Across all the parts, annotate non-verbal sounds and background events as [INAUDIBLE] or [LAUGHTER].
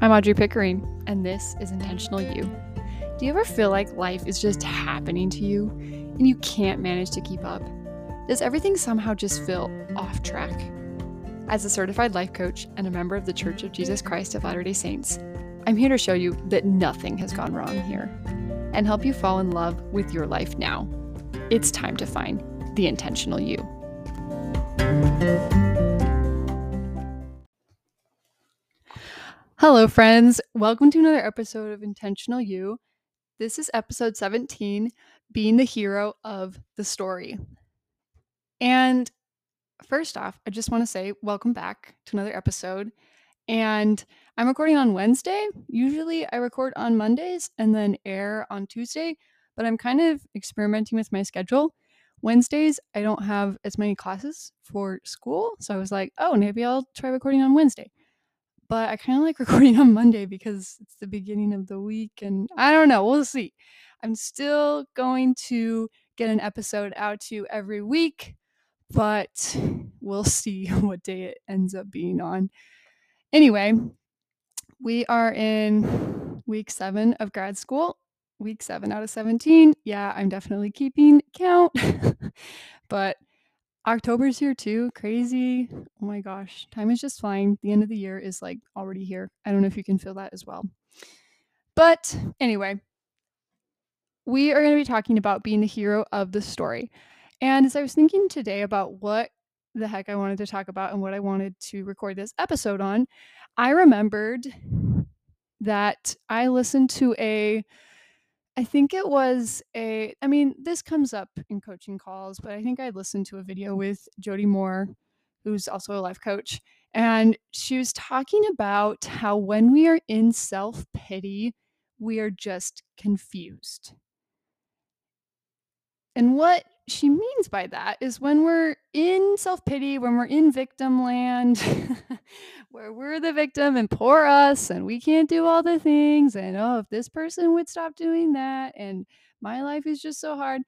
I'm Audrey Pickering, and this is Intentional You. Do you ever feel like life is just happening to you and you can't manage to keep up? Does everything somehow just feel off track? As a certified life coach and a member of the Church of Jesus Christ of Latter day Saints, I'm here to show you that nothing has gone wrong here and help you fall in love with your life now. It's time to find the intentional you. Hello, friends. Welcome to another episode of Intentional You. This is episode 17 Being the Hero of the Story. And first off, I just want to say welcome back to another episode. And I'm recording on Wednesday. Usually I record on Mondays and then air on Tuesday, but I'm kind of experimenting with my schedule. Wednesdays, I don't have as many classes for school. So I was like, oh, maybe I'll try recording on Wednesday but I kind of like [LAUGHS] recording on Monday because it's the beginning of the week and I don't know, we'll see. I'm still going to get an episode out to you every week, but we'll see [LAUGHS] what day it ends up being on. Anyway, we are in week seven of grad school. Week seven out of 17. Yeah, I'm definitely keeping count. [LAUGHS] but October's here too. Crazy. Oh my gosh. Time is just flying. The end of the year is like already here. I don't know if you can feel that as well. But anyway, we are going to be talking about being the hero of the story. And as I was thinking today about what the heck I wanted to talk about and what I wanted to record this episode on, I remembered that I listened to a I think it was a I mean, this comes up in coaching calls, but I think I listened to a video with Jody Moore, who's also a life coach, and she was talking about how when we are in self-pity, we are just confused. And what she means by that is when we're in self pity, when we're in victim land, [LAUGHS] where we're the victim and poor us, and we can't do all the things, and oh, if this person would stop doing that, and my life is just so hard,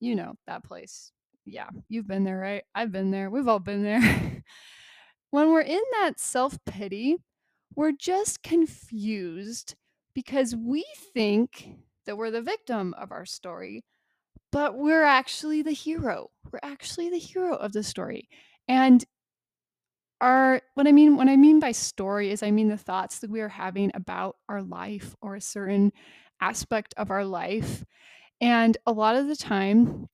you know, that place. Yeah, you've been there, right? I've been there. We've all been there. [LAUGHS] when we're in that self pity, we're just confused because we think that we're the victim of our story but we're actually the hero. We're actually the hero of the story. And our what I mean what I mean by story is I mean the thoughts that we are having about our life or a certain aspect of our life. And a lot of the time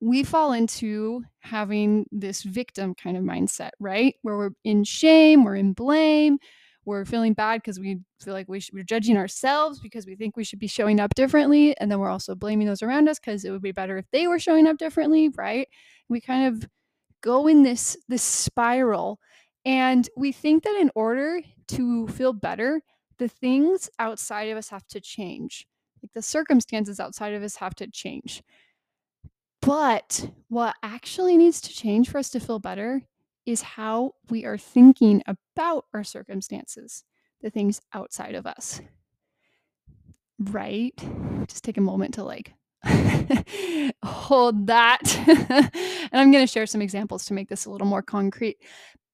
we fall into having this victim kind of mindset, right? Where we're in shame, we're in blame, we're feeling bad because we feel like we should, we're judging ourselves because we think we should be showing up differently and then we're also blaming those around us because it would be better if they were showing up differently right? We kind of go in this this spiral and we think that in order to feel better the things outside of us have to change. Like the circumstances outside of us have to change. But what actually needs to change for us to feel better is how we are thinking about our circumstances, the things outside of us. Right? Just take a moment to like [LAUGHS] hold that. [LAUGHS] and I'm going to share some examples to make this a little more concrete.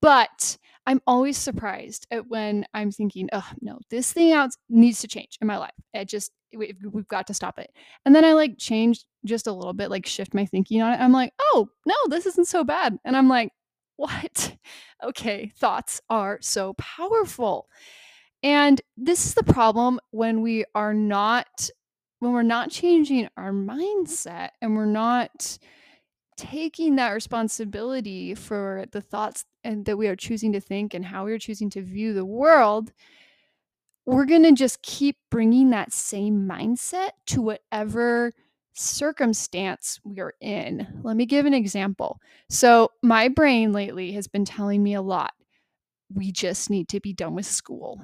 But I'm always surprised at when I'm thinking, oh, no, this thing out needs to change in my life. It just, we, we've got to stop it. And then I like change just a little bit, like shift my thinking on it. I'm like, oh, no, this isn't so bad. And I'm like, what? [LAUGHS] Okay, thoughts are so powerful. And this is the problem when we are not when we're not changing our mindset and we're not taking that responsibility for the thoughts and that we are choosing to think and how we are choosing to view the world we're going to just keep bringing that same mindset to whatever circumstance we are in. Let me give an example. So, my brain lately has been telling me a lot. We just need to be done with school.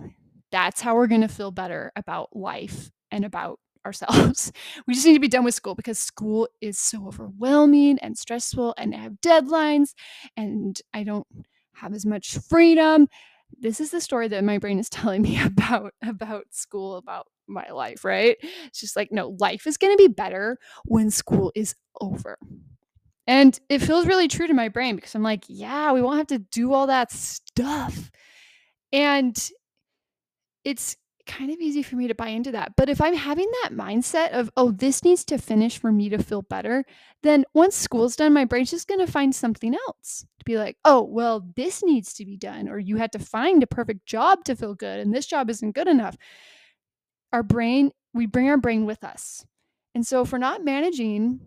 That's how we're going to feel better about life and about [LAUGHS] ourselves. We just need to be done with school because school is so overwhelming and stressful and I have deadlines and I don't have as much freedom. This is the story that my brain is [LAUGHS] telling me about about school about my life, right? It's just like, no, life is going to be better when school is over. And it feels really true to my brain because I'm like, yeah, we won't have to do all that stuff. And it's kind of easy for me to buy into that. But if I'm having that mindset of, oh, this needs to finish for me to feel better, then once school's done, my brain's just going to find something else to be like, oh, well, this needs to be done. Or you had to find a perfect job to feel good, and this job isn't good enough. Our brain, we bring our brain with us. And so if we're not managing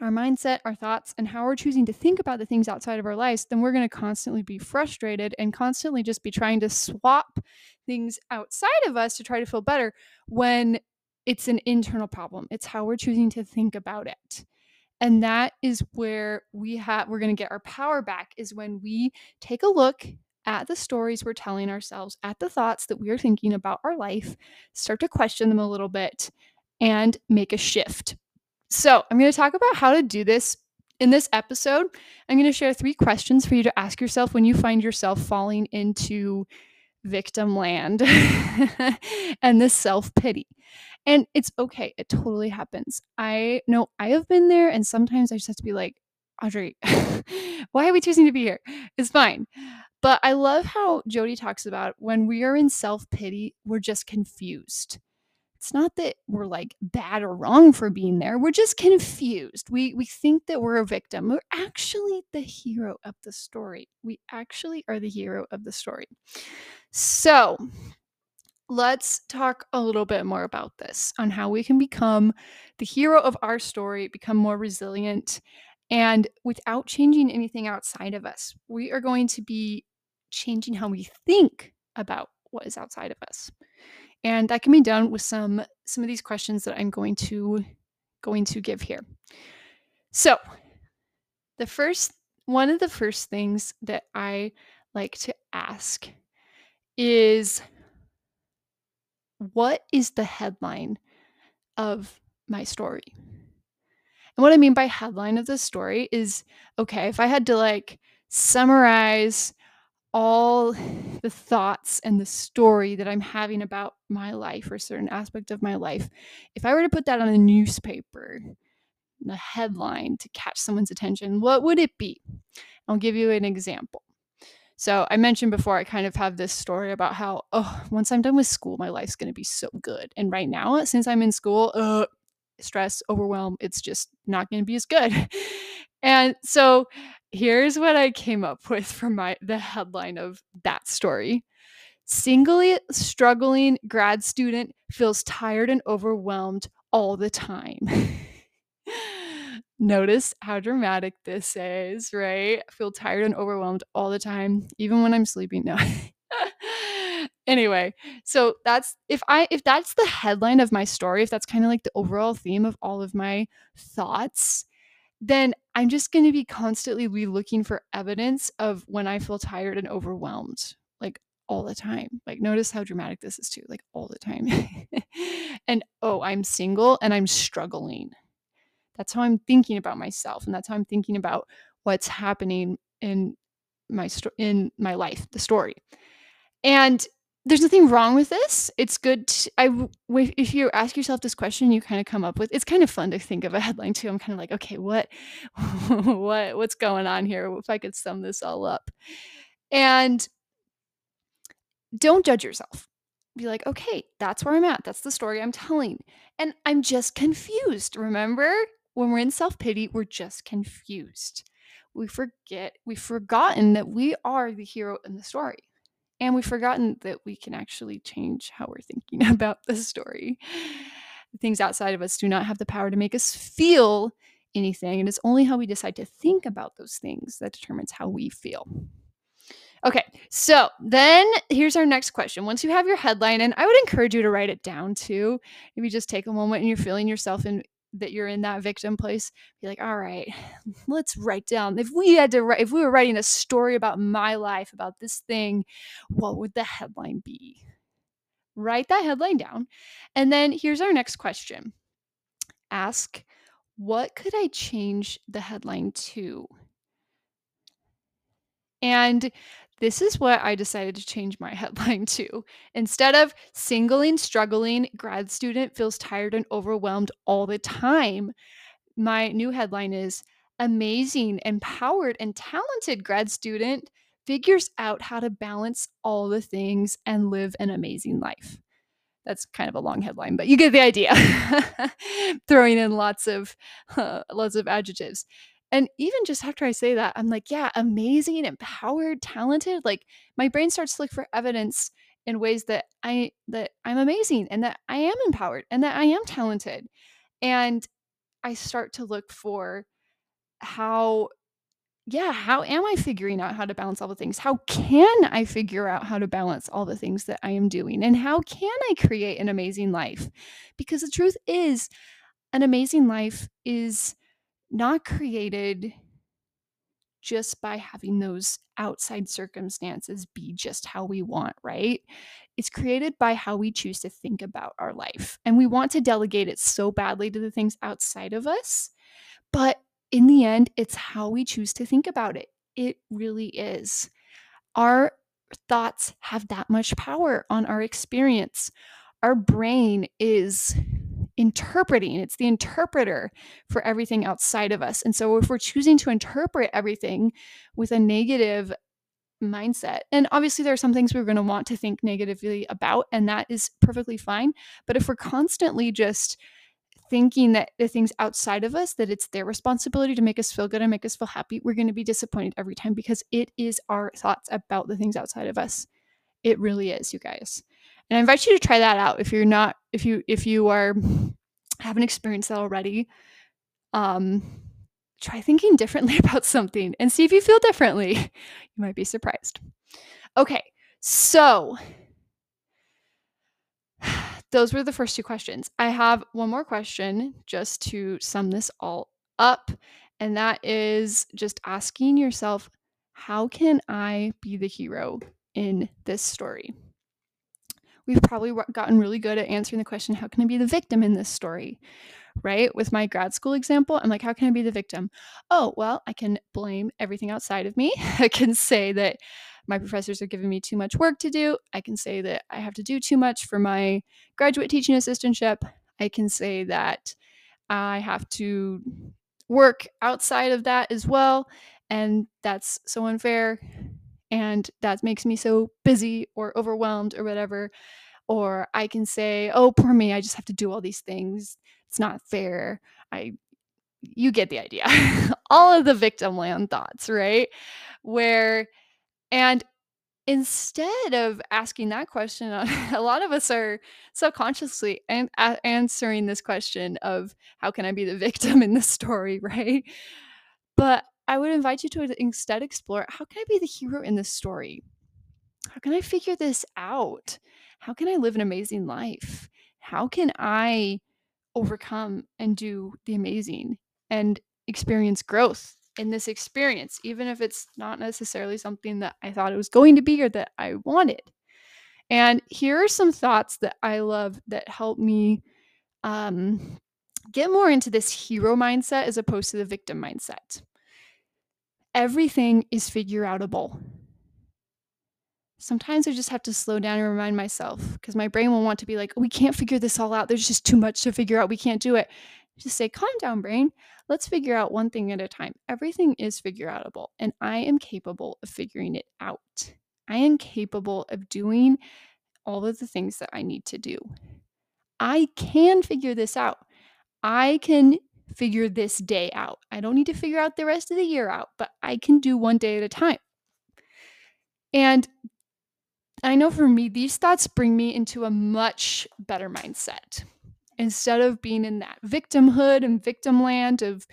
our mindset, our thoughts, and how we're choosing to think about the things outside of our lives, then we're going to constantly be frustrated and constantly just be trying to swap things outside of us to try to feel better when it's an internal problem. It's how we're choosing to think about it. And that is where we have we're going to get our power back is when we take a look at the stories we're telling ourselves, at the thoughts that we are thinking about our life, start to question them a little bit and make a shift so, I'm going to talk about how to do this in this episode. I'm going to share three questions for you to ask yourself when you find yourself falling into victim land [LAUGHS] and this self pity. And it's okay, it totally happens. I know I have been there, and sometimes I just have to be like, Audrey, [LAUGHS] why are we choosing to be here? It's fine. But I love how Jody talks about when we are in self pity, we're just confused it's not that we're like bad or wrong for being there. We're just confused. We we think that we're a victim. We're actually the hero of the story. We actually are the hero of the story. So, let's talk a little bit more about this on how we can become the hero of our story, become more resilient, and without changing anything outside of us. We are going to be changing how we think about what is outside of us. And that can be done with some some of these questions that I'm going to going to give here. So, the first one of the first things that I like to ask is what is the headline of my story? And what I mean by headline of the story is okay, if I had to like summarize all the thoughts and the story that I'm having about my life or certain aspect of my life, if I were to put that on a newspaper, the headline to catch someone's attention, what would it be? I'll give you an example. So I mentioned before, I kind of have this story about how, oh, once I'm done with school, my life's going to be so good. And right now, since I'm in school, uh, stress, overwhelm, it's just not going to be as good. [LAUGHS] and so here's what I came up [LAUGHS] with for my the headline of that story. Singly struggling grad student feels tired and overwhelmed all the time. [LAUGHS] Notice how dramatic this is, right? I feel tired and overwhelmed all the time, even when I'm sleeping. No. [LAUGHS] anyway, so that's if I if that's the headline of my story, if that's kind of like the overall theme of all of my thoughts, then I'm just going to be constantly be looking for evidence of when I feel tired and overwhelmed, like all the time. Like, notice how dramatic this is too, like all the time. [LAUGHS] and oh, I'm single and I'm struggling. That's how I'm thinking about myself, and that's how I'm thinking about what's happening in my sto- in my life, the story. And there's nothing wrong with this. It's good. To, I if you ask yourself this question, you kind of come up with. It's kind of fun to think of a headline too. I'm kind of like, okay, what, [LAUGHS] what, what's going on here? If I could sum this all up, and don't judge yourself. Be like, okay, that's where I'm at. That's the story I'm telling, and I'm just confused. Remember, when we're in self pity, we're just confused. We forget. We've forgotten that we are the hero in the story and we've forgotten that we can actually change how we're thinking [LAUGHS] about the story. Things outside of us do not have the power to make us feel anything. And it's only how we decide to think about those things that determines how we feel. Okay, so then here's our next question. Once you have your headline, and I would encourage you to write it down too. Maybe just take a moment and you're feeling yourself in that you're in that victim place be like all right [SIGHS] let's write down if we had to write if we were writing a story about my life about this thing what would the headline be? Write that headline down and then here's our next question. Ask what could i change the headline to? And this is what I decided to change my [LAUGHS] headline to. Instead of singling, struggling, grad student feels tired and overwhelmed all the time, my new headline is amazing, empowered, and talented grad student figures out how to balance all the things and live an amazing life. That's kind of a long headline, but you get the idea. [LAUGHS] Throwing in lots of uh, [LAUGHS] lots of adjectives. And even just after I say that, I'm like, yeah, amazing, empowered, talented. Like my brain starts to look for evidence in ways that I that I'm amazing and that I am empowered and that I am talented. And I start to look for how yeah, how am I figuring out how to balance all the things? How can I figure out how to balance all the things that I am doing? And how can I create an amazing life? Because the truth is, an amazing life is not created just by having those outside circumstances be just how we want, right? It's created by how we choose to think about our life. And we want to delegate it so badly to the things outside of us. But in the end, it's how we choose to think about it. It really is. Our thoughts have that much power on our experience. Our brain is interpreting, it's the interpreter for everything outside of us. And so if we're choosing to interpret everything with a negative mindset, and obviously there are some things we're going to want to think negatively about, and that is perfectly fine. But if we're constantly just thinking that the things outside of us that it's their responsibility to make us feel good and make us feel happy we're going to be disappointed every time because it is our thoughts about the things outside of us it really is you guys and i invite you to try that out if you're not if you if you are haven't experienced that already um try thinking differently [LAUGHS] about something and see if you feel differently [LAUGHS] you might be surprised okay so [SIGHS] those were the first two questions. I have one more question just to sum this all up, and that is just asking yourself, how can I be the hero in this story? We've probably gotten really good at answering the question, how can I be the victim in this story? Right? With my grad school example, I'm like, how can I be the victim? Oh, well, I can blame everything outside of me. [LAUGHS] I can say that my professors are giving me too much work to do. I can say that I have to do too much for my graduate teaching assistantship. I can say that I have to work outside of that as well. And that's so unfair. And that makes me so busy or overwhelmed or whatever. Or I can say, oh, poor me, I just have to do all these things. It's not fair. I, you get the idea. [LAUGHS] all of the victim land thoughts, right? Where and instead of asking that question, [LAUGHS] a lot of us are subconsciously an- answering this question of how can I be the [LAUGHS] victim in this story, right? But I would invite you to instead explore how can I be the hero in this story? How can I figure this out? How can I live an amazing life? How can I overcome and do the amazing and experience growth in this experience, even if it's not necessarily something that I thought it was going to be or that I wanted. And here are some thoughts that I love that help me um, get more into this hero mindset as opposed to the victim mindset. Everything is figure outable. Sometimes I just have to slow down and remind myself because my brain will want to be like, we can't figure this all out. There's just too much to figure out. We can't do it. Just say, calm down, brain. Let's figure out one thing at a time. Everything is figure outable, and I am capable of figuring it out. I am capable of doing all of the things that I need to do. I can figure this out. I can figure this day out. I don't need to figure out the rest of the year out, but I can do one day at a time. And I know for me, these thoughts bring me into a much better mindset instead of being in that victimhood and victim land of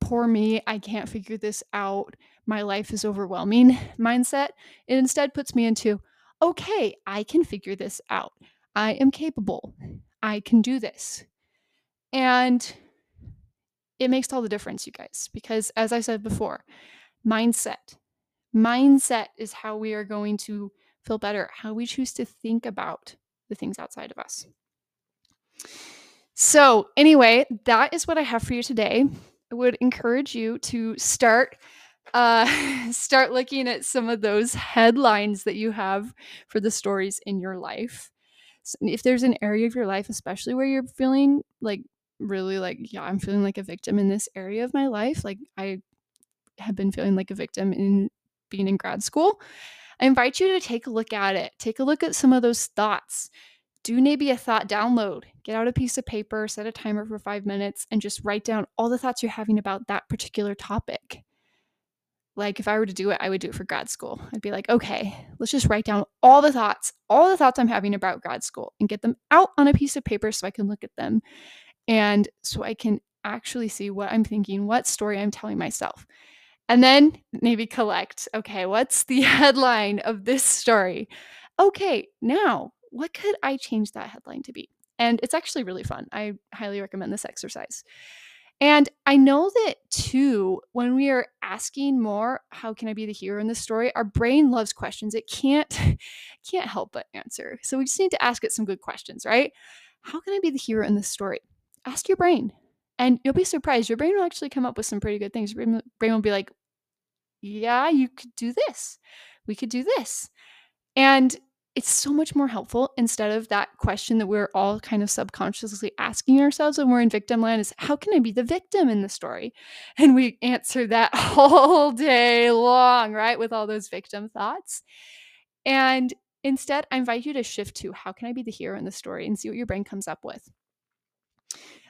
poor me, I can't figure this out, my life is overwhelming mindset, it instead puts me into, okay, I can figure this out. I am capable. I can do this. And it makes all the difference, you guys, because as I said before, mindset. Mindset is how we are going to feel better, how we choose to think about the things outside of us. So, anyway, that is what I have for you today. I would encourage you to start uh, [LAUGHS] start looking at some of those headlines that you have for the stories in your life. So if there's an area of your life, especially where you're feeling like really like, yeah, I'm feeling like a victim in this area of my life, like I have been feeling like a victim in being in grad school, I invite you to take a look at it. Take a look at some of those thoughts. Do maybe a thought download. Get out a piece of paper, set a timer for five minutes, and just write down all the thoughts you're having about that particular topic. Like if I were to do it, I would do it for grad school. I'd be like, okay, let's just write down all the thoughts, all the thoughts I'm having about grad school and get them out on a piece of paper so I can look at them and so I can actually see what I'm thinking, what story I'm telling myself. And then maybe collect, okay, what's the [LAUGHS] headline of this story? Okay, now what could I change that headline to be? And it's actually really fun. I highly recommend this exercise. And I know that too, when we are asking more, how can I be the hero in this story? Our brain loves questions. It can't [LAUGHS] can't help but answer. So we just need to ask it some good questions, right? How can I be the hero in this story? Ask your brain. And you'll be surprised. Your brain will actually come up with some pretty good things. Your brain will be like, yeah, you could do this. We could do this. And it's so much more helpful instead of that question that we're all kind of subconsciously asking ourselves when we're in victim land is how can I be the victim in the story? [LAUGHS] And we answer that [LAUGHS] all day long, right? With all those victim thoughts. And instead, I invite you to shift to how can I be the hero in the story and see what your brain comes up with.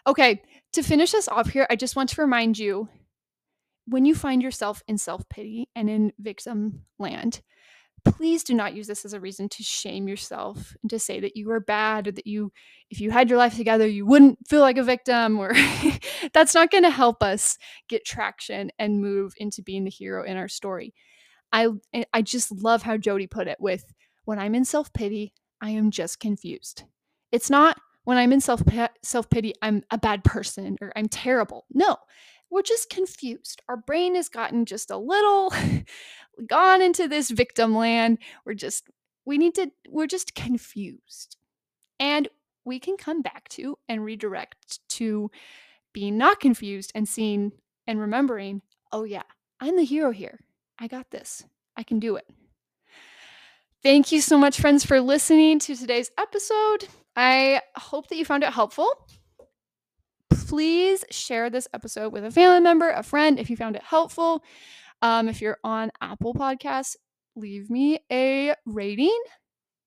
Okay, to finish us off here, I just want to remind you when you find yourself in self pity and in victim land, please do not use this as a reason to shame yourself and to say that you are bad or that you if you had your life together you wouldn't feel like a victim or [LAUGHS] that's not going to help us get traction and move into being the hero in our story. I eh, i just love how jody put it with when i'm in self-pity i am just confused. It's not when i'm in self self-pity i'm a bad person or i'm terrible no we're just confused. Our brain has gotten just a little [LAUGHS] gone into this victim land. We're just, we need to, we're just confused. And we can come back to and redirect to being not confused and seeing and remembering, oh, yeah, I'm the hero here. I got this. I can do it. Thank you so much, friends, for listening to today's episode. I hope that you found it helpful please share this episode with a family member, a friend, if you found it helpful. Um, if you're on Apple Podcasts, leave me a rating.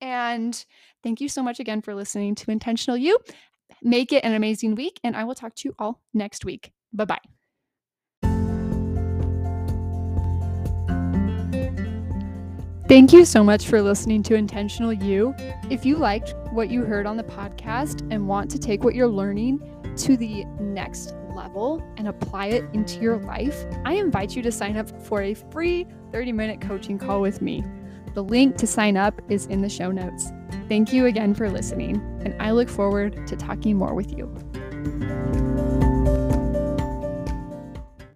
And thank you so much again for listening to Intentional You. Make it an amazing week, and I will talk to you all next week. Bye bye. Thank you so much for listening to Intentional You. If you liked what you heard on the podcast and want to take what you're learning to the next level and apply it into your life, I invite you to sign up for a free 30 minute coaching call with me. The link to sign up is in the show notes. Thank you again for listening, and I look forward to talking more with you.